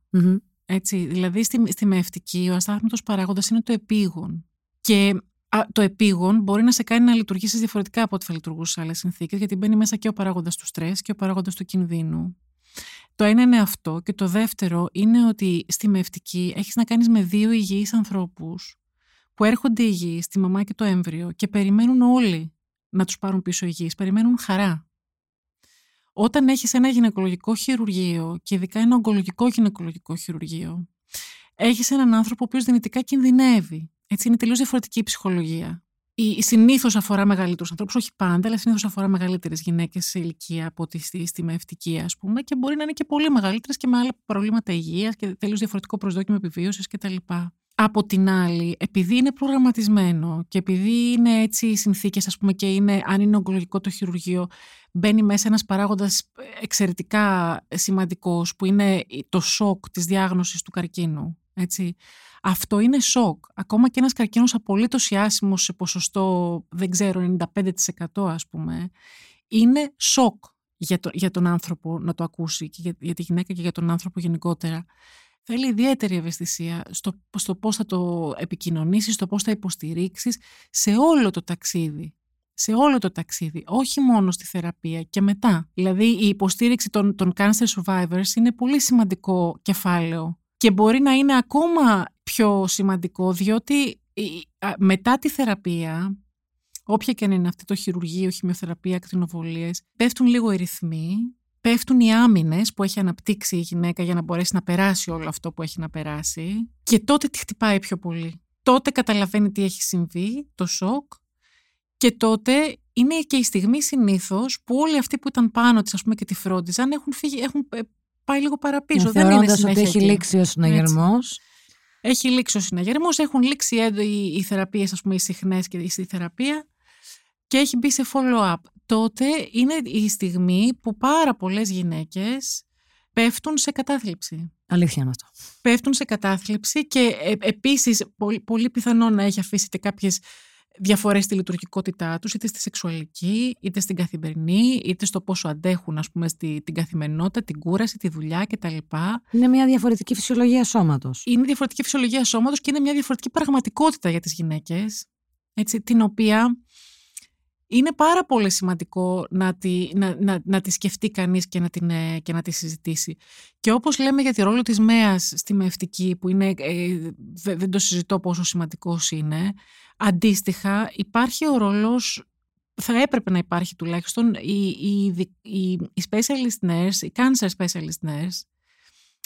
Έτσι, δηλαδή στη, στη μευτική ο αστάθμητος παράγοντας είναι το επίγον. Και το επίγον μπορεί να σε κάνει να λειτουργήσεις διαφορετικά από ό,τι θα λειτουργούσε σε άλλες συνθήκες, γιατί μπαίνει μέσα και ο παράγοντας του στρες και ο παράγοντας του κινδύνου. Το ένα είναι αυτό. Και το δεύτερο είναι ότι στη μευτική έχεις να κάνεις με δύο υγιείς ανθρώπους που έρχονται υγιείς, τη μαμά και το έμβριο, και περιμένουν όλοι να τους πάρουν πίσω υγιείς. Περιμένουν χαρά. Όταν έχεις ένα γυναικολογικό χειρουργείο, και ειδικά ένα ογκολογικό γυναικολογικό χειρουργείο, έχεις έναν άνθρωπο ο οποίος δυνητικά κινδυνεύει έτσι είναι τελείως διαφορετική η ψυχολογία. Η, συνήθως αφορά μεγαλύτερους ανθρώπους, όχι πάντα, αλλά συνήθως αφορά μεγαλύτερες γυναίκες σε ηλικία από τη στη, στη μευτική, ας πούμε, και μπορεί να είναι και πολύ μεγαλύτερες και με άλλα προβλήματα υγείας και τελείως διαφορετικό προσδόκιμο επιβίωσης κτλ. Από την άλλη, επειδή είναι προγραμματισμένο και επειδή είναι έτσι οι συνθήκες, ας πούμε, και είναι, αν είναι ογκολογικό το χειρουργείο, μπαίνει μέσα ένας παράγοντας εξαιρετικά σημαντικός, που είναι το σοκ της διάγνωσης του καρκίνου. Έτσι. Αυτό είναι σοκ. Ακόμα και ένας καρκίνος απολύτως άσημος σε ποσοστό, δεν ξέρω, 95% ας πούμε, είναι σοκ για, το, για τον άνθρωπο να το ακούσει και για, για τη γυναίκα και για τον άνθρωπο γενικότερα. Θέλει ιδιαίτερη ευαισθησία στο, στο πώς θα το επικοινωνήσεις, στο πώς θα υποστηρίξεις σε όλο το ταξίδι. Σε όλο το ταξίδι, όχι μόνο στη θεραπεία και μετά. Δηλαδή η υποστήριξη των, των cancer survivors είναι πολύ σημαντικό κεφάλαιο και μπορεί να είναι ακόμα πιο σημαντικό διότι μετά τη θεραπεία, όποια και αν είναι αυτή το χειρουργείο, χημειοθεραπεία, ακτινοβολίες, πέφτουν λίγο οι ρυθμοί, πέφτουν οι άμυνες που έχει αναπτύξει η γυναίκα για να μπορέσει να περάσει όλο αυτό που έχει να περάσει και τότε τη χτυπάει πιο πολύ. Τότε καταλαβαίνει τι έχει συμβεί, το σοκ και τότε είναι και η στιγμή συνήθως που όλοι αυτοί που ήταν πάνω της, ας πούμε, και τη φρόντιζαν έχουν, φύγει, έχουν ε, πάει λίγο παραπίσω. Δεν είναι ότι έχει λήξει ο συναγερμός. Έχει λήξει ο συναγερμός, έχουν λήξει οι, οι θεραπείες, ας πούμε, οι συχνές και η θεραπεία και έχει μπει σε follow-up. Τότε είναι η στιγμή που πάρα πολλές γυναίκες πέφτουν σε κατάθλιψη. Αλήθεια είναι αυτό. Πέφτουν σε κατάθλιψη και ε, επίσης πολύ, πολύ πιθανό να έχει αφήσει κάποιες διαφορές στη λειτουργικότητά τους, είτε στη σεξουαλική, είτε στην καθημερινή, είτε στο πόσο αντέχουν ας πούμε, στη, την καθημερινότητα, την κούραση, τη δουλειά κτλ. Είναι μια διαφορετική φυσιολογία σώματος. Είναι διαφορετική φυσιολογία σώματος και είναι μια διαφορετική πραγματικότητα για τις γυναίκες, την οποία είναι πάρα πολύ σημαντικό να τη, να, να, να τη σκεφτεί κανείς και να, την, ε, και να τη συζητήσει. Και όπως λέμε για τη ρόλο της ΜΕΑΣ στη μευτική, που είναι, ε, δεν το συζητώ πόσο σημαντικός είναι, αντίστοιχα υπάρχει ο ρόλος θα έπρεπε να υπάρχει τουλάχιστον η, η, η, η specialist nurse, η cancer specialist nurse,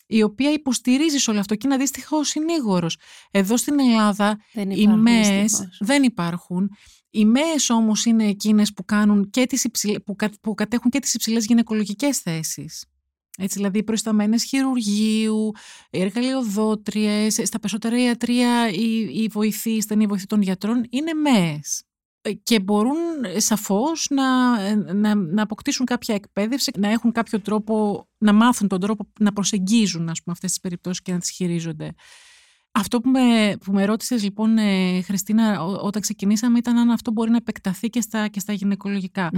η οποία υποστηρίζεις σε όλο αυτό και είναι αντίστοιχα ο συνήγορος. Εδώ στην Ελλάδα οι ΜΕΕΣ δεν υπάρχουν. Οι ΜΕΕΣ όμως είναι εκείνες που, κάνουν και τις που, που κατέχουν και τις υψηλές γυναικολογικές θέσεις. Έτσι, δηλαδή προϊσταμένες χειρουργείου, εργαλειοδότριες, στα περισσότερα ιατρία οι, οι βοηθοί, οι στενοί βοηθοί των γιατρών είναι ΜΕΕΣ ε, και μπορούν ε, σαφώς να, ε, να, να αποκτήσουν κάποια εκπαίδευση, να έχουν κάποιο τρόπο, να μάθουν τον τρόπο να προσεγγίζουν ας πούμε, αυτές τις περιπτώσεις και να τις χειρίζονται. Αυτό που με, που με ρώτησες λοιπόν Χριστίνα όταν ξεκινήσαμε ήταν αν αυτό μπορεί να επεκταθεί και στα, και στα γυναικολογικα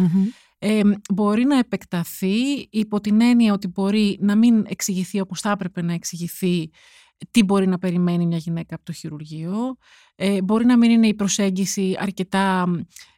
Ε, μπορεί να επεκταθεί υπό την έννοια ότι μπορεί να μην εξηγηθεί όπως θα έπρεπε να εξηγηθεί τι μπορεί να περιμένει μια γυναίκα από το χειρουργείο. Ε, μπορεί να μην είναι η προσέγγιση αρκετά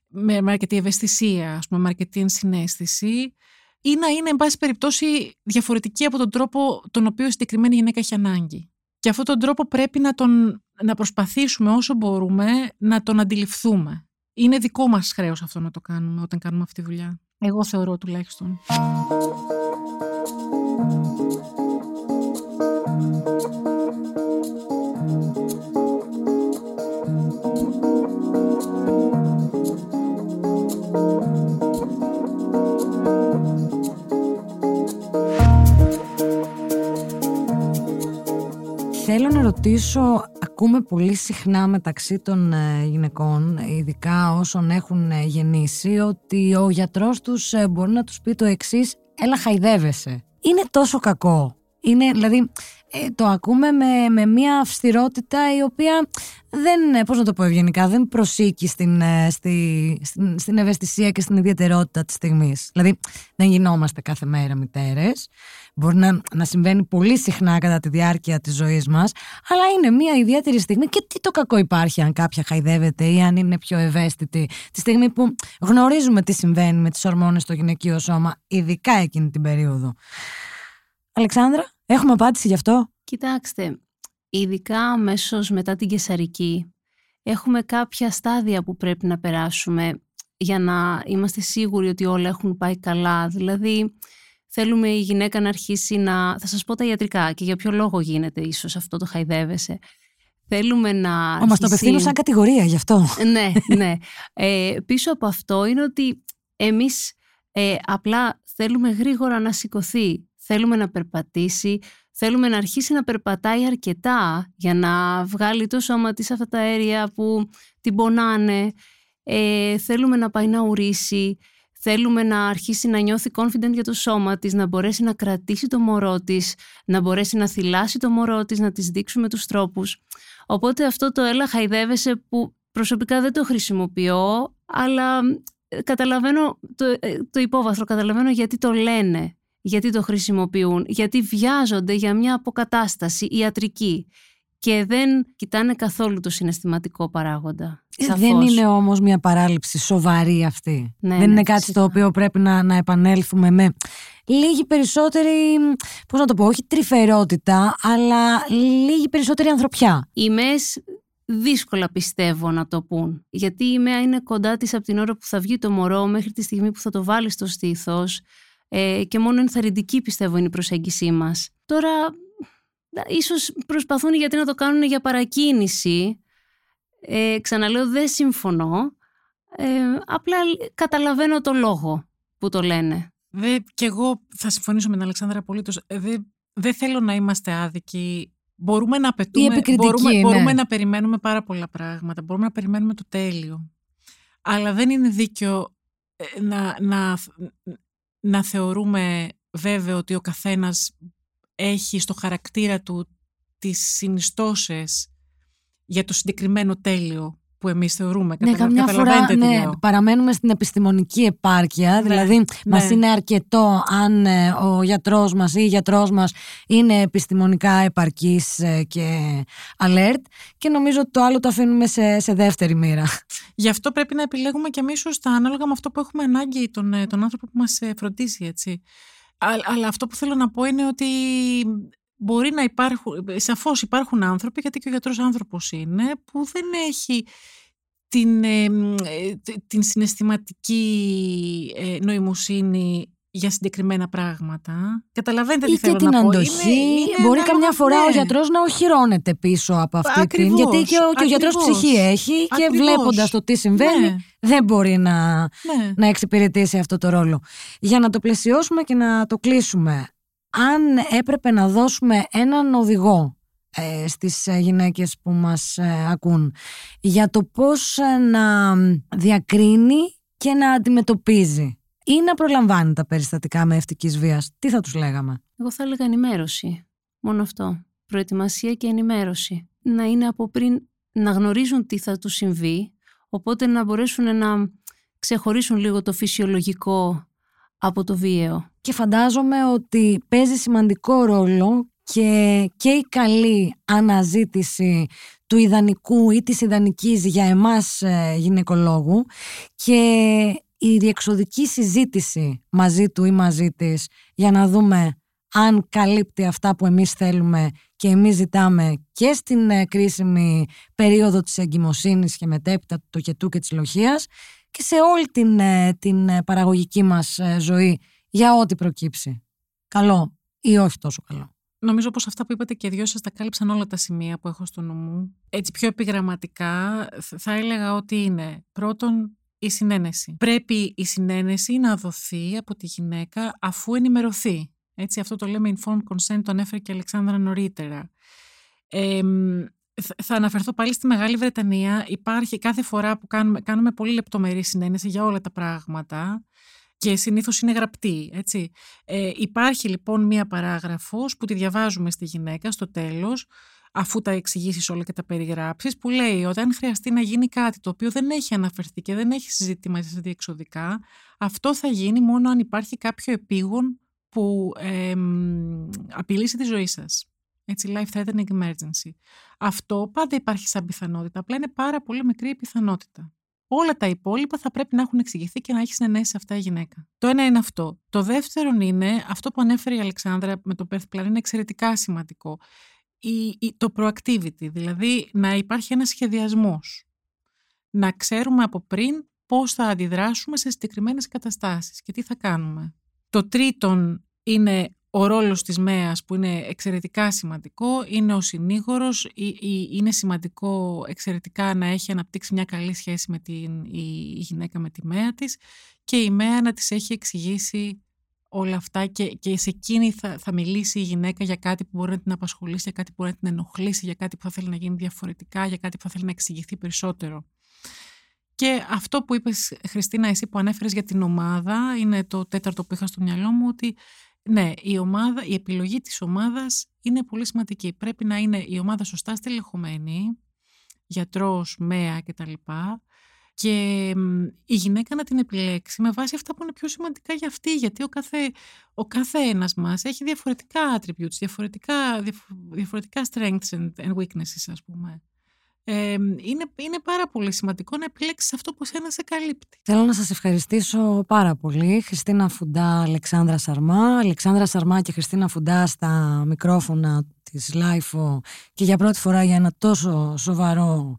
με, με αρκετή ευαισθησία, ας πούμε, με αρκετή ενσυναίσθηση ή να είναι, εν πάση περιπτώσει, διαφορετική από τον τρόπο τον οποίο η συγκεκριμένη γυναίκα έχει ανάγκη. Και αυτόν τον τρόπο πρέπει να, τον, να προσπαθήσουμε όσο μπορούμε να τον αντιληφθούμε. Είναι δικό μας χρέος αυτό να το κάνουμε όταν κάνουμε αυτή τη δουλειά. Εγώ θεωρώ τουλάχιστον. Θέλω να ρωτήσω ακούμε πολύ συχνά μεταξύ των ε, γυναικών, ειδικά όσων έχουν ε, γεννήσει, ότι ο γιατρός τους ε, μπορεί να τους πει το εξής «έλα χαϊδεύεσαι». Είναι τόσο κακό. Είναι, δηλαδή, το ακούμε με, με μια αυστηρότητα η οποία δεν, πώς να το πω ευγενικά, δεν προσήκει στην, στη, στην, στην ευαισθησία και στην ιδιαιτερότητα της στιγμής. Δηλαδή, δεν γινόμαστε κάθε μέρα μητέρες. Μπορεί να, να συμβαίνει πολύ συχνά κατά τη διάρκεια της ζωής μας, αλλά είναι μια ιδιαίτερη στιγμή και τι το κακό υπάρχει αν κάποια χαϊδεύεται ή αν είναι πιο ευαίσθητη. Τη στιγμή που γνωρίζουμε τι συμβαίνει με τις ορμόνες στο γυναικείο σώμα, ειδικά εκείνη την περίοδο. Αλεξάνδρα, έχουμε απάντηση γι' αυτό; Κοιτάξτε, ειδικά αμέσως μετά την κεσαρική, έχουμε κάποια στάδια που πρέπει να περάσουμε για να είμαστε σίγουροι ότι όλα έχουν πάει καλά. Δηλαδή, θέλουμε η γυναίκα να αρχίσει να. Θα σας πω τα ιατρικά και για ποιο λόγο γίνεται ίσως αυτό το χαϊδεύεσαι. Θέλουμε να. Μας το απευθύνω σαν κατηγορία γι' αυτό. ναι, ναι. Ε, πίσω από αυτό είναι ότι εμείς ε, απλά θέλουμε γρήγορα να σηκωθεί. Θέλουμε να περπατήσει. Θέλουμε να αρχίσει να περπατάει αρκετά για να βγάλει το σώμα της αυτά τα αέρια που την πονάνε. Ε, θέλουμε να πάει να ουρήσει. Θέλουμε να αρχίσει να νιώθει confident για το σώμα της, να μπορέσει να κρατήσει το μωρό της, να μπορέσει να θυλάσει το μωρό της, να της δείξουμε τους τρόπους. Οπότε αυτό το έλα χαϊδεύεσαι που προσωπικά δεν το χρησιμοποιώ, αλλά ε, καταλαβαίνω το, ε, το υπόβαθρο, καταλαβαίνω γιατί το λένε, γιατί το χρησιμοποιούν, γιατί βιάζονται για μια αποκατάσταση ιατρική και δεν κοιτάνε καθόλου το συναισθηματικό παράγοντα. Ε, δεν είναι όμως μια παράληψη σοβαρή αυτή. Ναι, δεν ναι, είναι κάτι στο οποίο πρέπει να, να επανέλθουμε με λίγη περισσότερη, πώς να το πω, όχι τρυφερότητα, αλλά λίγη περισσότερη ανθρωπιά. Οι ΜΕΣ δύσκολα πιστεύω να το πούν. Γιατί η ΜΕΑ είναι κοντά της από την ώρα που θα βγει το μωρό μέχρι τη στιγμή που θα το βάλει στο στήθος ε, και μόνο ενθαρρυντική πιστεύω είναι η προσέγγισή μας. Τώρα ίσως προσπαθούν γιατί να το κάνουν για παρακίνηση. Ε, ξαναλέω δεν συμφωνώ. Ε, απλά καταλαβαίνω το λόγο που το λένε. Δε, και εγώ θα συμφωνήσω με την Αλεξάνδρα απολύτως. Ε, δεν δε θέλω να είμαστε άδικοι. Μπορούμε να απαιτούμε, μπορούμε, ναι. μπορούμε να περιμένουμε πάρα πολλά πράγματα. Μπορούμε να περιμένουμε το τέλειο. Αλλά δεν είναι δίκαιο ε, να, να, να θεωρούμε βέβαιο ότι ο καθένας έχει στο χαρακτήρα του τις συνιστώσεις για το συγκεκριμένο τέλειο που εμείς θεωρούμε. Ναι, καμιά φορά ναι, παραμένουμε στην επιστημονική επάρκεια, ναι, δηλαδή ναι. μας είναι αρκετό αν ε, ο γιατρός μας ή η γιατρός μας είναι επιστημονικά επαρκής ε, και alert και νομίζω ότι το άλλο το αφήνουμε σε, σε δεύτερη μοίρα. Γι' αυτό πρέπει να επιλέγουμε και εμείς σωστά ανάλογα με αυτό που έχουμε ανάγκη τον, ε, τον άνθρωπο που μας φροντίσει έτσι. Αλλά αυτό που θέλω να πω είναι ότι μπορεί να υπάρχουν, σαφώς υπάρχουν άνθρωποι, γιατί και ο γιατρός άνθρωπος είναι, που δεν έχει την, ε, την συναισθηματική ε, νοημοσύνη για συγκεκριμένα πράγματα. Καταλαβαίνετε τι θέλω την αντοχή. Μπορεί καμιά φορά ο ναι. γιατρός να οχυρώνεται πίσω από αυτή την... Γιατί και ο, και ο γιατρός ψυχή έχει και βλέποντας το τι συμβαίνει ναι. δεν μπορεί να, ναι. να εξυπηρετήσει αυτό το ρόλο. Για να το πλαισιώσουμε και να το κλείσουμε. Αν έπρεπε να δώσουμε έναν οδηγό ε, στις ε, γυναίκες που μας ε, ακούν για το πώς ε, να διακρίνει και να αντιμετωπίζει ή να προλαμβάνει τα περιστατικά με ευτικής βίας. Τι θα τους λέγαμε; Εγώ θα έλεγα ενημέρωση. Μόνο αυτό. Προετοιμασία και ενημέρωση. Να είναι από πριν να γνωρίζουν τι θα τους συμβεί, οπότε να μπορέσουν να ξεχωρίσουν λίγο το φυσιολογικό από το βίαιο. Και φαντάζομαι ότι παίζει σημαντικό ρόλο και, και η καλή αναζήτηση του ιδανικού ή της ιδανικής για εμάς ε, γυναικολόγου και η διεξοδική συζήτηση μαζί του ή μαζί της για να δούμε αν καλύπτει αυτά που εμείς θέλουμε και εμείς ζητάμε και στην ε, κρίσιμη περίοδο της εγκυμοσύνης και μετέπειτα του τοκετού και της λοχίας και σε όλη την, ε, την ε, παραγωγική μας ζωή για ό,τι προκύψει. Καλό ή όχι τόσο καλό. Νομίζω πως αυτά που είπατε και δυο σας τα κάλυψαν όλα τα σημεία που έχω στο νου μου. Έτσι πιο επιγραμματικά θα έλεγα ότι είναι πρώτον η συνένεση. Πρέπει η συνένεση να δοθεί από τη γυναίκα αφού ενημερωθεί. Έτσι, αυτό το λέμε informed consent, το ανέφερε και η Αλεξάνδρα νωρίτερα. Θα αναφερθώ πάλι στη Μεγάλη Βρετανία. Υπάρχει κάθε φορά που κάνουμε, κάνουμε πολύ λεπτομερή συνένεση για όλα τα πράγματα και συνήθως είναι γραπτή. Έτσι. Ε, υπάρχει λοιπόν μία παράγραφος που τη διαβάζουμε στη γυναίκα στο τέλος αφού τα εξηγήσεις όλα και τα περιγράψεις, που λέει ότι αν χρειαστεί να γίνει κάτι το οποίο δεν έχει αναφερθεί και δεν έχει συζητηθεί μαζί σε διεξοδικά, αυτό θα γίνει μόνο αν υπάρχει κάποιο επίγον που ε, απειλήσει τη ζωή σας. Έτσι, life-threatening emergency. Αυτό πάντα υπάρχει σαν πιθανότητα, απλά είναι πάρα πολύ μικρή η πιθανότητα. Όλα τα υπόλοιπα θα πρέπει να έχουν εξηγηθεί και να έχει συνενέσει σε αυτά η γυναίκα. Το ένα είναι αυτό. Το δεύτερο είναι αυτό που ανέφερε η Αλεξάνδρα με το Birth Plan είναι εξαιρετικά σημαντικό η, το proactivity, δηλαδή να υπάρχει ένας σχεδιασμός. Να ξέρουμε από πριν πώς θα αντιδράσουμε σε συγκεκριμένες καταστάσεις και τι θα κάνουμε. Το τρίτον είναι ο ρόλος της ΜΕΑΣ που είναι εξαιρετικά σημαντικό, είναι ο συνήγορος, είναι σημαντικό εξαιρετικά να έχει αναπτύξει μια καλή σχέση με την, η γυναίκα με τη ΜΕΑ της και η ΜΕΑ να της έχει εξηγήσει όλα αυτά και, και σε εκείνη θα, θα μιλήσει η γυναίκα για κάτι που μπορεί να την απασχολήσει, για κάτι που μπορεί να την ενοχλήσει, για κάτι που θα θέλει να γίνει διαφορετικά, για κάτι που θα θέλει να εξηγηθεί περισσότερο. Και αυτό που είπες Χριστίνα εσύ που ανέφερες για την ομάδα είναι το τέταρτο που είχα στο μυαλό μου ότι ναι, η, ομάδα, η επιλογή της ομάδας είναι πολύ σημαντική. Πρέπει να είναι η ομάδα σωστά στελεχωμένη, γιατρός, ΜΕΑ κτλ και η γυναίκα να την επιλέξει με βάση αυτά που είναι πιο σημαντικά για αυτή, γιατί ο κάθε, ο κάθε ένας μας έχει διαφορετικά attributes, διαφορετικά, διαφορετικά strengths and weaknesses ας πούμε. Ε, είναι, είναι πάρα πολύ σημαντικό να επιλέξεις αυτό που σένα σε καλύπτει. Θέλω να σας ευχαριστήσω πάρα πολύ. Χριστίνα Φουντά, Αλεξάνδρα Σαρμά. Αλεξάνδρα Σαρμά και Χριστίνα Φουντά στα μικρόφωνα της ΛΑΙΦΟ και για πρώτη φορά για ένα τόσο σοβαρό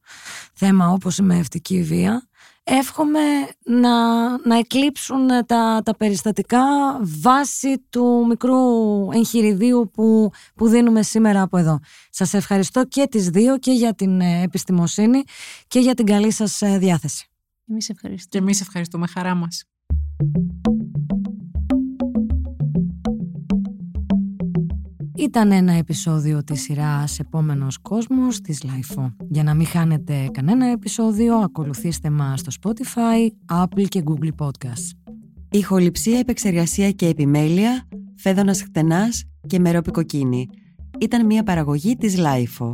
θέμα όπως η μευτική βία εύχομαι να, να εκλείψουν τα, τα περιστατικά βάσει του μικρού εγχειριδίου που, που δίνουμε σήμερα από εδώ. Σας ευχαριστώ και τις δύο και για την ε, επιστημοσύνη και για την καλή σας ε, διάθεση. Εμείς ευχαριστούμε. Και εμείς ευχαριστούμε. Χαρά μας. Ήταν ένα επεισόδιο της σειράς «Επόμενος κόσμος» της LIFO. Για να μην χάνετε κανένα επεισόδιο, ακολουθήστε μας στο Spotify, Apple και Google Podcasts. Ηχοληψία, επεξεργασία και επιμέλεια, φέδωνας χτενάς και μερόπικοκίνη. Ήταν μια παραγωγή της LIFO.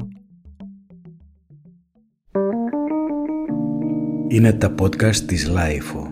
Είναι τα podcast της LIFO.